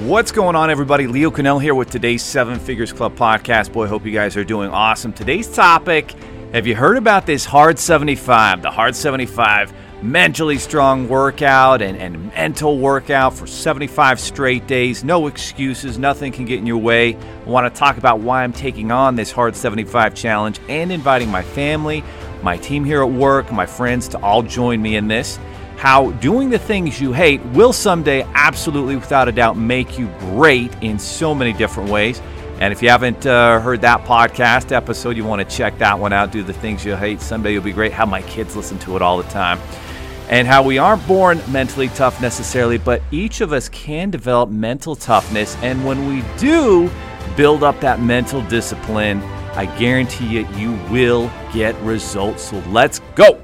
What's going on, everybody? Leo Cannell here with today's Seven Figures Club podcast. Boy, hope you guys are doing awesome. Today's topic have you heard about this Hard 75? The Hard 75 mentally strong workout and, and mental workout for 75 straight days. No excuses, nothing can get in your way. I want to talk about why I'm taking on this Hard 75 challenge and inviting my family, my team here at work, my friends to all join me in this how doing the things you hate will someday, absolutely without a doubt, make you great in so many different ways. And if you haven't uh, heard that podcast episode, you want to check that one out. Do the things you hate. Someday you'll be great. How my kids listen to it all the time. And how we aren't born mentally tough necessarily, but each of us can develop mental toughness. And when we do build up that mental discipline, I guarantee you, you will get results. So let's go.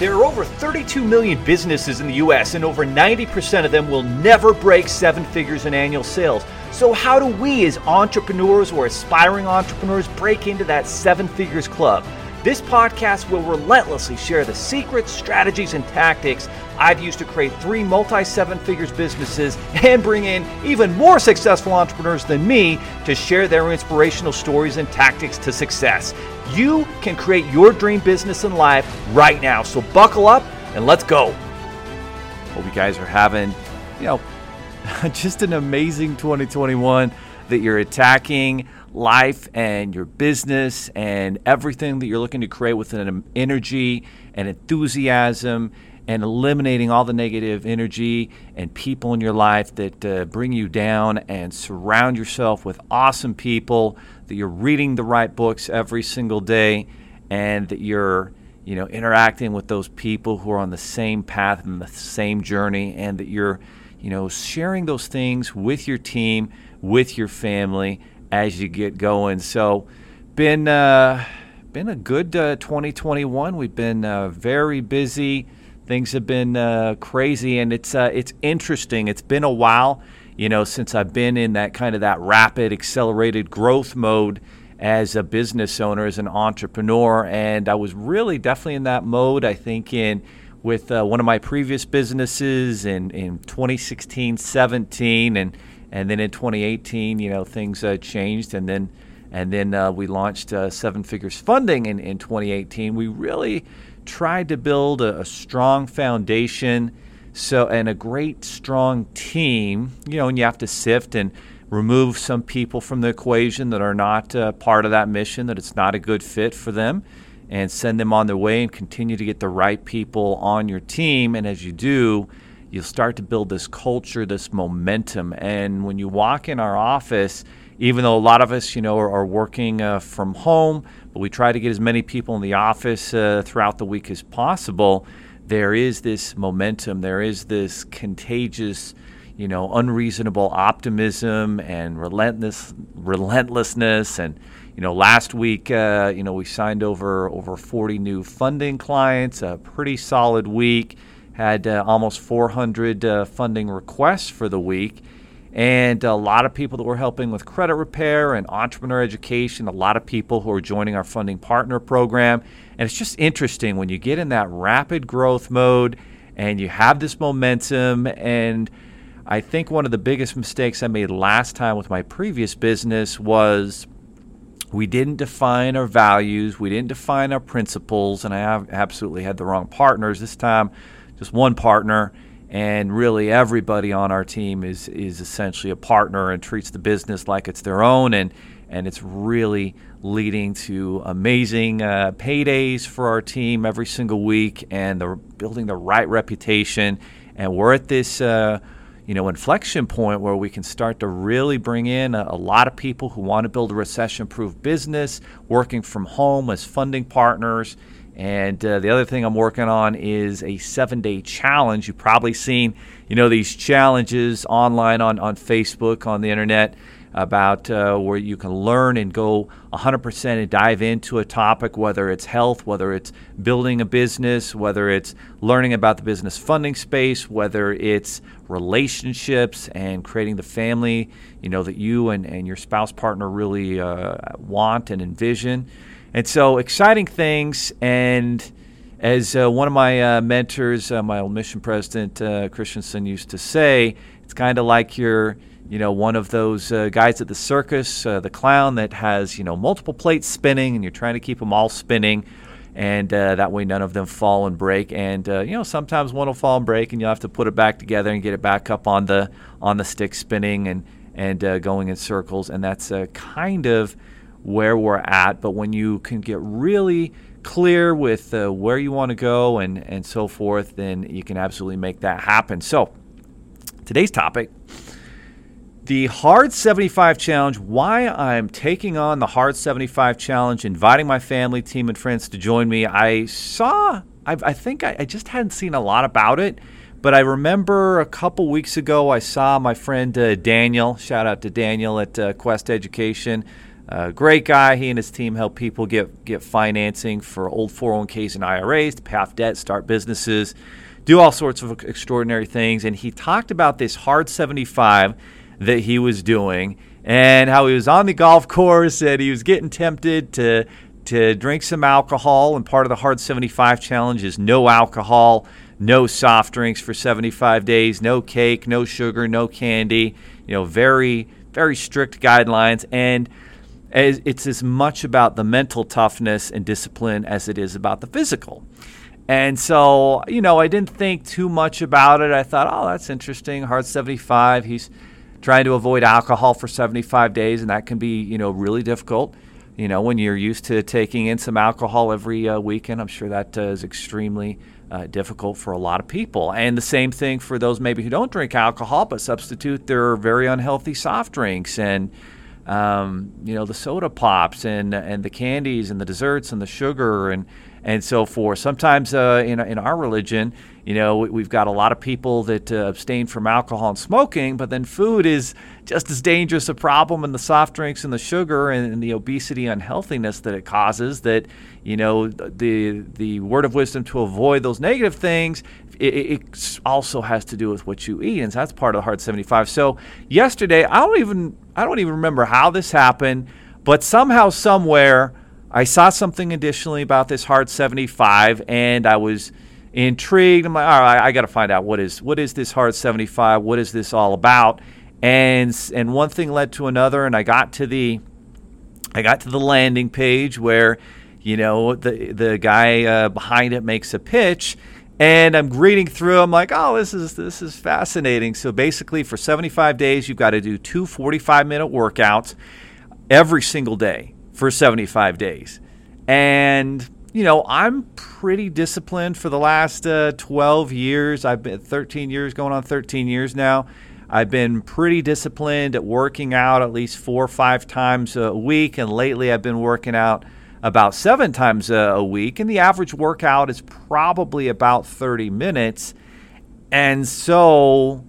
There are over 32 million businesses in the US, and over 90% of them will never break seven figures in annual sales. So, how do we, as entrepreneurs or aspiring entrepreneurs, break into that seven figures club? This podcast will relentlessly share the secrets, strategies, and tactics I've used to create three multi seven figures businesses and bring in even more successful entrepreneurs than me to share their inspirational stories and tactics to success. You can create your dream business and life right now. So buckle up and let's go. Hope you guys are having, you know, just an amazing 2021 that you're attacking life and your business and everything that you're looking to create with an energy and enthusiasm and eliminating all the negative energy and people in your life that uh, bring you down and surround yourself with awesome people that you're reading the right books every single day and that you're you know interacting with those people who are on the same path and the same journey and that you're you know sharing those things with your team with your family as you get going. So, been uh, been a good uh, 2021. We've been uh, very busy. Things have been uh, crazy, and it's uh, it's interesting. It's been a while, you know, since I've been in that kind of that rapid, accelerated growth mode as a business owner, as an entrepreneur, and I was really definitely in that mode. I think in with uh, one of my previous businesses in in 2016, 17, and and then in 2018, you know, things uh, changed, and then and then uh, we launched uh, Seven Figures Funding in, in 2018. We really tried to build a, a, strong foundation, so and a great strong team. You know, and you have to sift and remove some people from the equation that are not uh, part of that mission, that it's not a good fit for them, and send them on their way and continue to get the right people on your team. And as you do you'll start to build this culture, this momentum. And when you walk in our office, even though a lot of us, you know, are, are working uh, from home, but we try to get as many people in the office uh, throughout the week as possible, there is this momentum, there is this contagious, you know, unreasonable optimism and relentless relentlessness. And you know, last week, uh, you know, we signed over over 40 new funding clients, a pretty solid week had uh, almost 400 uh, funding requests for the week. And a lot of people that were helping with credit repair and entrepreneur education, a lot of people who are joining our funding partner program. And it's just interesting when you get in that rapid growth mode and you have this momentum. And I think one of the biggest mistakes I made last time with my previous business was we didn't define our values, we didn't define our principles, and I absolutely had the wrong partners. This time, just one partner, and really everybody on our team is is essentially a partner and treats the business like it's their own, and and it's really leading to amazing uh, paydays for our team every single week, and they're building the right reputation, and we're at this. Uh, you know, inflection point where we can start to really bring in a, a lot of people who want to build a recession-proof business, working from home as funding partners, and uh, the other thing I'm working on is a seven day challenge. You've probably seen, you know, these challenges online on, on Facebook, on the internet, about uh, where you can learn and go 100% and dive into a topic, whether it's health, whether it's building a business, whether it's learning about the business funding space, whether it's relationships and creating the family, you know, that you and, and your spouse partner really uh, want and envision. And so exciting things. And as uh, one of my uh, mentors, uh, my old mission president, uh, Christensen, used to say, it's kind of like you're, you know, one of those uh, guys at the circus, uh, the clown that has, you know, multiple plates spinning and you're trying to keep them all spinning. And that way none of them fall and break. And, you know, sometimes one will fall and break and you'll have to put it back together and get it back up on the, on the stick spinning and, and going in circles. And that's kind of where we're at. But when you can get really clear with where you want to go and, and so forth, then you can absolutely make that happen. So today's topic the Hard 75 Challenge, why I'm taking on the Hard 75 Challenge, inviting my family, team, and friends to join me. I saw, I've, i think I, I, just hadn't seen a lot about it, but I remember a couple weeks ago I saw my friend uh, Daniel, shout out to Daniel at uh, Quest Education. Uh, great guy. He and his team help people get, get financing for old 401ks and IRAs to pay off debt, start businesses, do all sorts of extraordinary things. And he talked about this Hard 75 that he was doing and how he was on the golf course and he was getting tempted to to drink some alcohol and part of the hard 75 challenge is no alcohol no soft drinks for 75 days no cake no sugar no candy you know very very strict guidelines and it's as much about the mental toughness and discipline as it is about the physical and so, you know, I didn't think too much about it. I thought, oh, that's interesting. Hard 75. He's trying to avoid alcohol for 75 days, and that can be, you know, really difficult. You know, when you're used to taking in some alcohol every uh, weekend, I'm sure that uh, is extremely uh, difficult for a lot of people. And the same thing for those maybe who don't drink alcohol but substitute their very unhealthy soft drinks and um, you know the soda pops and and the candies and the desserts and the sugar and and so forth. Sometimes uh, in in our religion, you know, we've got a lot of people that uh, abstain from alcohol and smoking, but then food is just as dangerous a problem, and the soft drinks and the sugar and, and the obesity unhealthiness that it causes. That you know, the the word of wisdom to avoid those negative things. It, it also has to do with what you eat, and so that's part of the Hard 75. So yesterday, I don't even I don't even remember how this happened, but somehow, somewhere, I saw something additionally about this Hard 75, and I was intrigued. I'm like, all right, I, got to find out what is what is this hard 75? What is this all about? And and one thing led to another, and I got to the I got to the landing page where you know the the guy uh, behind it makes a pitch. And I'm reading through. I'm like, oh, this is this is fascinating. So basically, for 75 days, you've got to do two 45 minute workouts every single day for 75 days. And you know, I'm pretty disciplined for the last uh, 12 years. I've been 13 years, going on 13 years now. I've been pretty disciplined at working out at least four or five times a week, and lately I've been working out about seven times a week. And the average workout is probably about 30 minutes. And so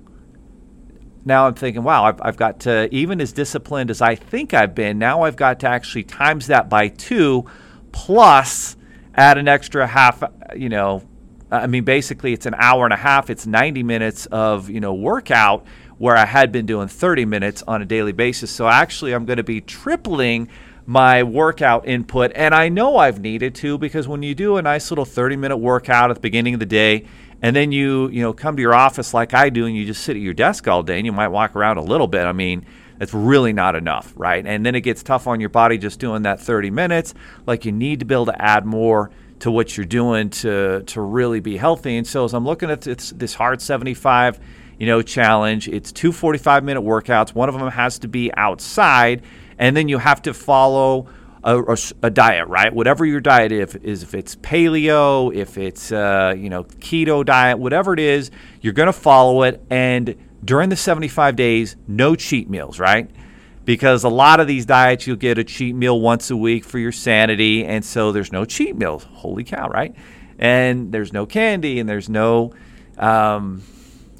now I'm thinking, wow, I've, I've, got to, even as disciplined as I think I've been, now I've got to actually times that by two plus add an extra half, you know, I mean, basically it's an hour and a half, it's 90 minutes of, you know, workout where I had been doing 30 minutes on a daily basis. So actually, I'm going to be tripling my workout input. And I know I've needed to because when you do a nice little 30 minute workout at the beginning of the day, and then you, you know, come to your office like I do and you just sit at your desk all day and you might walk around a little bit. I mean, that's really not enough, right? And then it gets tough on your body just doing that 30 minutes. Like you need to be able to add more to what you're doing to to really be healthy. And so as I'm looking at this, this hard 75, you know, challenge, it's two 45 minute workouts. One of them has to be outside, and then you have to follow a, a, diet, right? Whatever your diet is, if it's paleo, if it's uh, you know keto diet, whatever it is, you're going to follow it. And during the 75 days, no cheat meals, right? Because a lot of these diets, you'll get a cheat meal once a week for your sanity. And so there's no cheat meals. Holy cow, right? And there's no candy and there's no, um,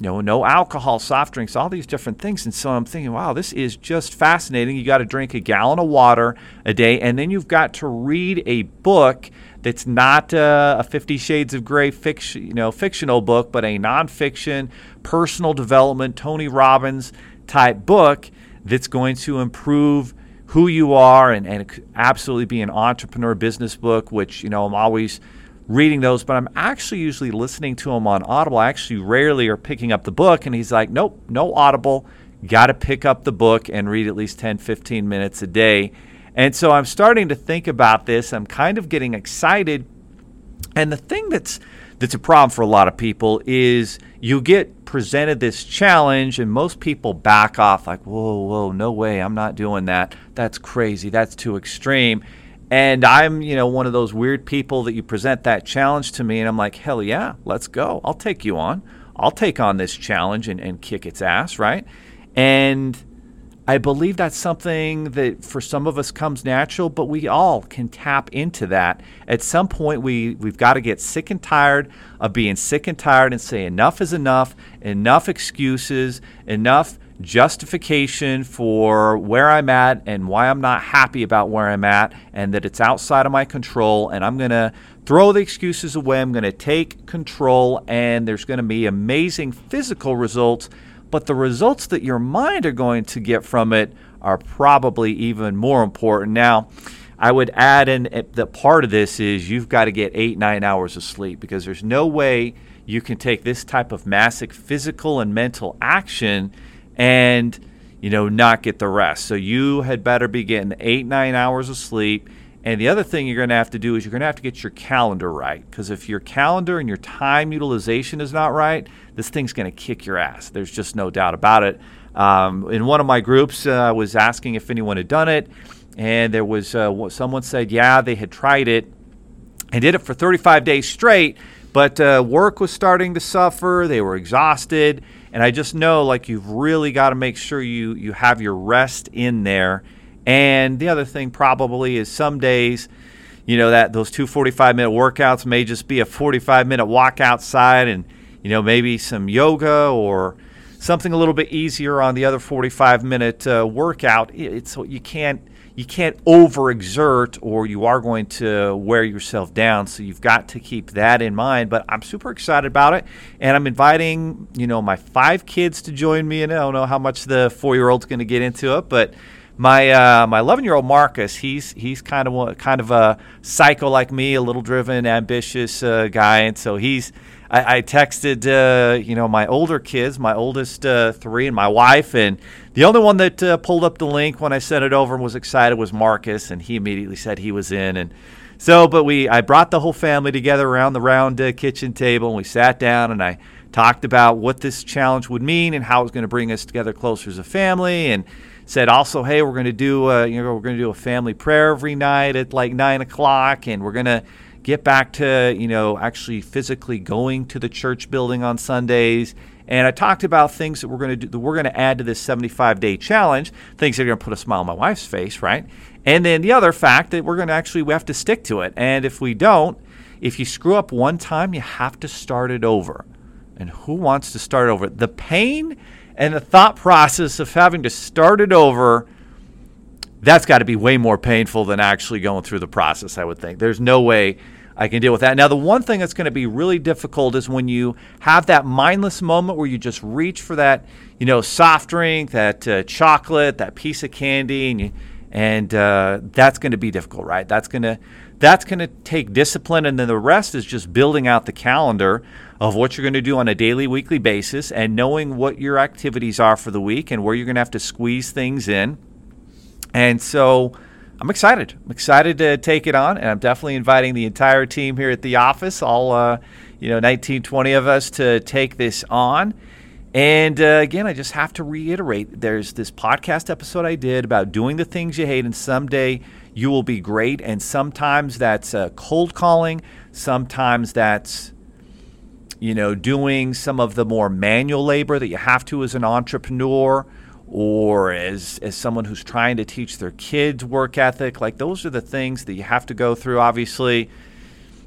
you know, no alcohol, soft drinks, all these different things. And so I'm thinking, wow, this is just fascinating. You got to drink a gallon of water a day, and then you've got to read a book that's not uh, a Fifty Shades of Grey fiction, you know, fictional book, but a nonfiction, personal development, Tony Robbins type book that's going to improve who you are and, and absolutely be an entrepreneur business book, which, you know, I'm always reading those, but I'm actually usually listening to them on Audible. I actually rarely are picking up the book, and he's like, nope, no Audible. got to pick up the book and read at least 10, 15 minutes a day. And so I'm starting to think about this. I'm kind of getting excited. And the thing that's that's a problem for a lot of people is you get presented this challenge and most people back off like whoa whoa no way. I'm not doing that. That's crazy. That's too extreme. And i'm you know one of those weird people that you present that challenge to me and i'm like hell yeah let's go. I'll take you on. I'll take on this challenge and, and kick its ass right? And I believe that's something that for some of us comes natural, but we all can tap into that. At some point, we, we've got to get sick and tired of being sick and tired and say enough is enough, enough excuses, enough justification for where I'm at and why I'm not happy about where I'm at, and that it's outside of my control. And I'm going to throw the excuses away. I'm going to take control, and there's going to be amazing physical results but the results that your mind are going to get from it are probably even more important. Now, I would add in eh, that part of this is you've got to get eight, nine hours of sleep because there's no way you can take this type of massive physical and mental action and you know not get the rest. So you had better be getting eight, nine hours of sleep. And the other thing you're going to have to do is you're going to have to get your calendar right. Because if your calendar and your time utilization is not right, this thing's going to kick your ass. There's just no doubt about it. Um, in one of my groups, uh, I was asking if anyone had done it. And there was uh, someone said, yeah, they had tried it and did it for 35 days straight. But uh, work was starting to suffer. They were exhausted. And I just know, like, you've really got to make sure you, you have your rest in there and the other thing probably is some days, you know, that those two 45 minute workouts may just be a 45 minute walk outside and, you know, maybe some yoga or something a little bit easier on the other 45 minute uh, workout. It's you can't you can't overexert or you are going to wear yourself down. So you've got to keep that in mind. But I'm super excited about it. And I'm inviting, you know, my five kids to join me. And I don't know how much the four year old's going to get into it, but my uh, my 11 year old Marcus, he's he's kind of kind of a psycho like me, a little driven, ambitious uh, guy, and so he's. I, I texted uh, you know my older kids, my oldest uh, three, and my wife, and the only one that uh, pulled up the link when I sent it over and was excited was Marcus, and he immediately said he was in, and so but we I brought the whole family together around the round uh, kitchen table, and we sat down and I talked about what this challenge would mean and how it was going to bring us together closer as a family, and said also, hey, we're going to do uh, you know we're going to do a family prayer every night at like nine o'clock, and we're going to get back to you know actually physically going to the church building on Sundays. And I talked about things that we're going to do that we're going to add to this 75 day challenge, things that are going to put a smile on my wife's face, right? And then the other fact that we're going to actually we have to stick to it. And if we don't, if you screw up one time, you have to start it over. And who wants to start over? The pain and the thought process of having to start it over that's got to be way more painful than actually going through the process i would think. There's no way i can deal with that. Now the one thing that's going to be really difficult is when you have that mindless moment where you just reach for that you know soft drink that uh, chocolate that piece of candy and you, and uh, that's going to be difficult right? That's going to that's going to take discipline and then the rest is just building out the calendar of what you're going to do on a daily, weekly basis and knowing what your activities are for the week and where you're going to have to squeeze things in. And so I'm excited. I'm excited to take it on, and I'm definitely inviting the entire team here at the office, all uh, you know, 19, 20 of us, to take this on. And uh, again, I just have to reiterate there's this podcast episode I did about doing the things you hate, and someday you will be great. And sometimes that's uh, cold calling, sometimes that's you know, doing some of the more manual labor that you have to as an entrepreneur or as, as someone who's trying to teach their kids work ethic. Like, those are the things that you have to go through. Obviously,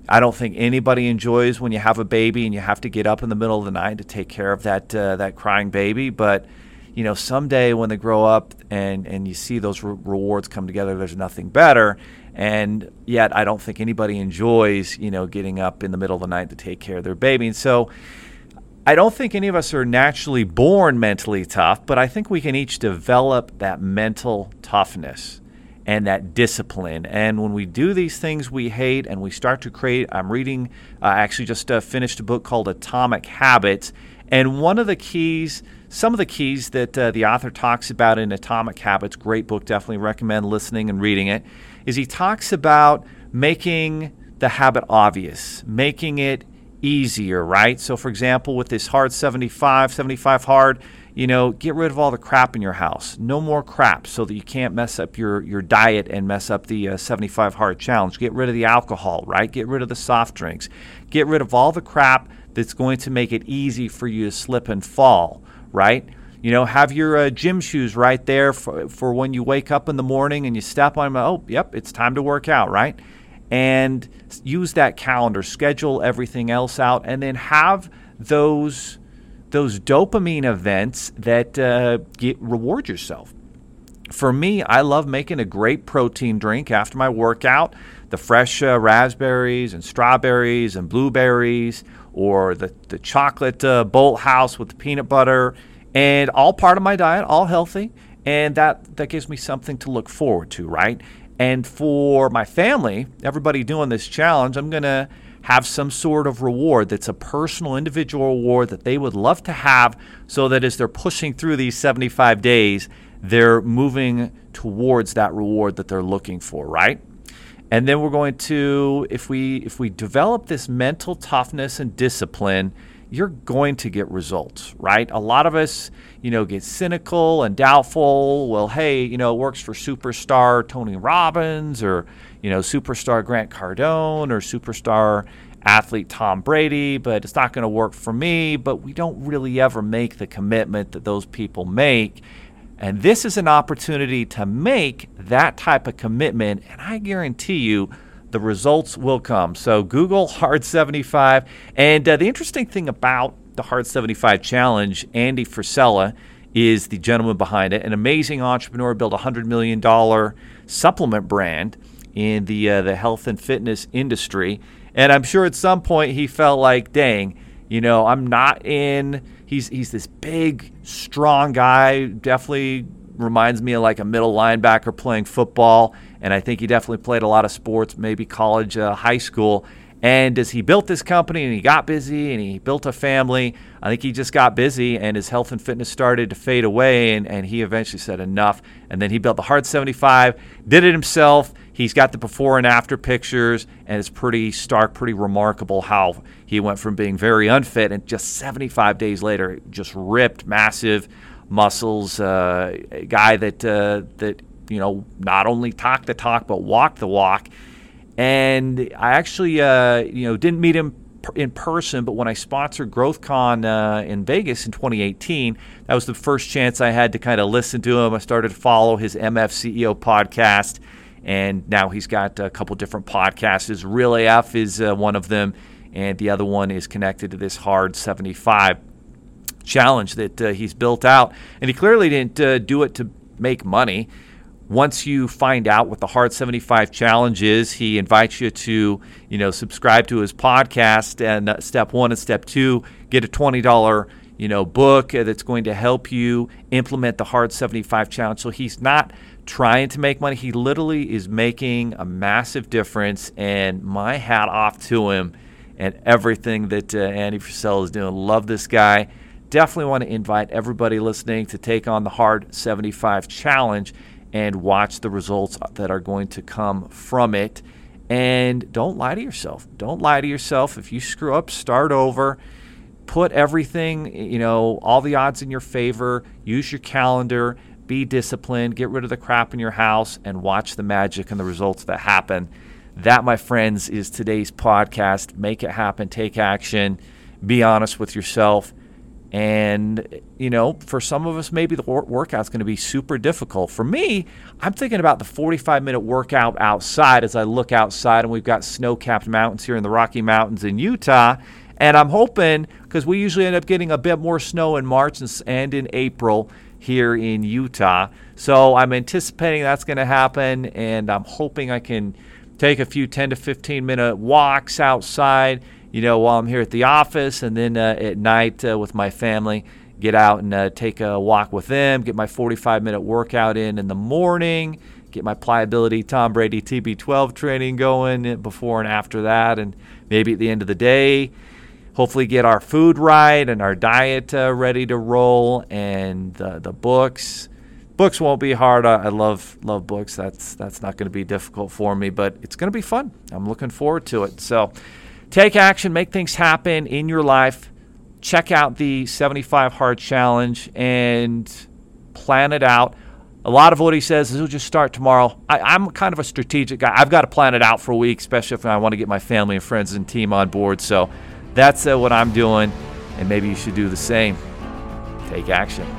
I don't think anybody enjoys when you have a baby and you have to get up in the middle of the night to take care of that, uh, that crying baby. But, you know, someday when they grow up and, and you see those re- rewards come together, there's nothing better. And yet, I don't think anybody enjoys, you know, getting up in the middle of the night to take care of their baby. And so, I don't think any of us are naturally born mentally tough, but I think we can each develop that mental toughness and that discipline. And when we do these things we hate and we start to create, I'm reading, I uh, actually just uh, finished a book called Atomic Habits, And one of the keys, some of the keys that uh, the author talks about in Atomic Habits, great book, definitely recommend listening and reading it, is he talks about making the habit obvious, making it easier, right? So, for example, with this hard 75, 75 hard, you know, get rid of all the crap in your house. No more crap so that you can't mess up your, your diet and mess up the uh, 75 hard challenge. Get rid of the alcohol, right? Get rid of the soft drinks. Get rid of all the crap that's going to make it easy for you to slip and fall, right? You know, have your uh, gym shoes right there for, for when you wake up in the morning and you step on them. Oh, yep, it's time to work out, right? And use that calendar, schedule everything else out, and then have those those dopamine events that uh, get, reward yourself. For me, I love making a great protein drink after my workout. The fresh uh, raspberries and strawberries and blueberries, or the, the chocolate uh, Bolthouse with the peanut butter, and all part of my diet, all healthy. And that, that gives me something to look forward to, right? And for my family, everybody doing this challenge, I'm going to have some sort of reward that's a personal, individual reward that they would love to have so that as they're pushing through these 75 days, they're moving towards that reward that they're looking for, right? And then we're going to if we if we develop this mental toughness and discipline, you're going to get results, right? A lot of us, you know, get cynical and doubtful. Well, hey, you know, it works for superstar Tony Robbins or, you know, superstar Grant Cardone or superstar athlete Tom Brady, but it's not going to work for me. But we don't really ever make the commitment that those people make. And this is an opportunity to make that type of commitment. And I guarantee you, the results will come. So Google Hard 75. And uh, the interesting thing about the Hard 75 Challenge, Andy Frisella is the gentleman behind it, an amazing entrepreneur, built a $100 million supplement brand in the, uh, the health and fitness industry. And I'm sure at some point he felt like, dang, you know, I'm not in. He's, he's this big, strong guy, definitely reminds me of like a middle linebacker playing football and I think he definitely played a lot of sports, maybe college, uh, high school. And as he built this company and he got busy and he built a family, I think he just got busy and his health and fitness started to fade away. And, and he eventually said, enough. And then he built the Hard 75, did it himself. He's got the before and after pictures, and it's pretty stark, pretty remarkable how he went from being very unfit and just 75 days later, just ripped, massive muscles. Uh, guy that uh, that you know, not only talk the talk, but walk the walk. And I actually, uh, you know, didn't meet him in person, but when I sponsored GrowthCon uh, in Vegas in 2018, that was the first chance I had to kind of listen to him. I started to follow his MF CEO podcast, and now he's got a couple different podcasts. His Real AF is uh, one of them, and the other one is connected to this Hard 75 challenge that uh, he's built out. And he clearly didn't uh, do it to make money once you find out what the Hard 75 challenge is, he invites you to, you know, subscribe to his podcast. And uh, step one and step two, get a $20, you know, book that's going to help you implement the Hard 75 challenge. So he's not trying to make money. He literally is making a massive difference. And my hat off to him and everything that uh, Andy Frisella is doing. Love this guy. Definitely want to invite everybody listening to take on the Hard 75 challenge and watch the results that are going to come from it. And don't lie to yourself. Don't lie to yourself. If you screw up, start over. Put everything, you know, all the odds in your favor. Use your calendar. Be disciplined. Get rid of the crap in your house and watch the magic and the results that happen. That, my friends, is today's podcast. Make it happen. Take action. Be honest with yourself and, you know, for some of us, maybe the workout's going to be super difficult. For me, I'm thinking about the 45 minute workout outside as I look outside, and we've got snow capped mountains here in the Rocky Mountains in Utah. And I'm hoping, because we usually end up getting a bit more snow in March and in April here in Utah. So I'm anticipating that's going to happen, and I'm hoping I can take a few 10 to 15 minute walks outside you know, while I'm here at the office, and then uh, at night uh, with my family, get out and uh, take a walk with them, get my 45 minute workout in in the morning, get my pliability Tom Brady TB12 training going before and after that, and maybe at the end of the day. hopefully get our food right and our diet uh, ready to roll, and the the books. Books won't be hard. I, I love love books. That's that's not going to be difficult for me, but it's going to be fun. I'm looking forward to it. So, take action, make things happen in your life. Check out the 75 Hard Challenge and plan it out. A lot of what he says is he'll just start tomorrow. I, am kind of a strategic guy. I've got to plan it out for a week, especially if I want to get my family and friends and team on board. So that's uh, what I'm doing, and maybe you should do the same. Take action.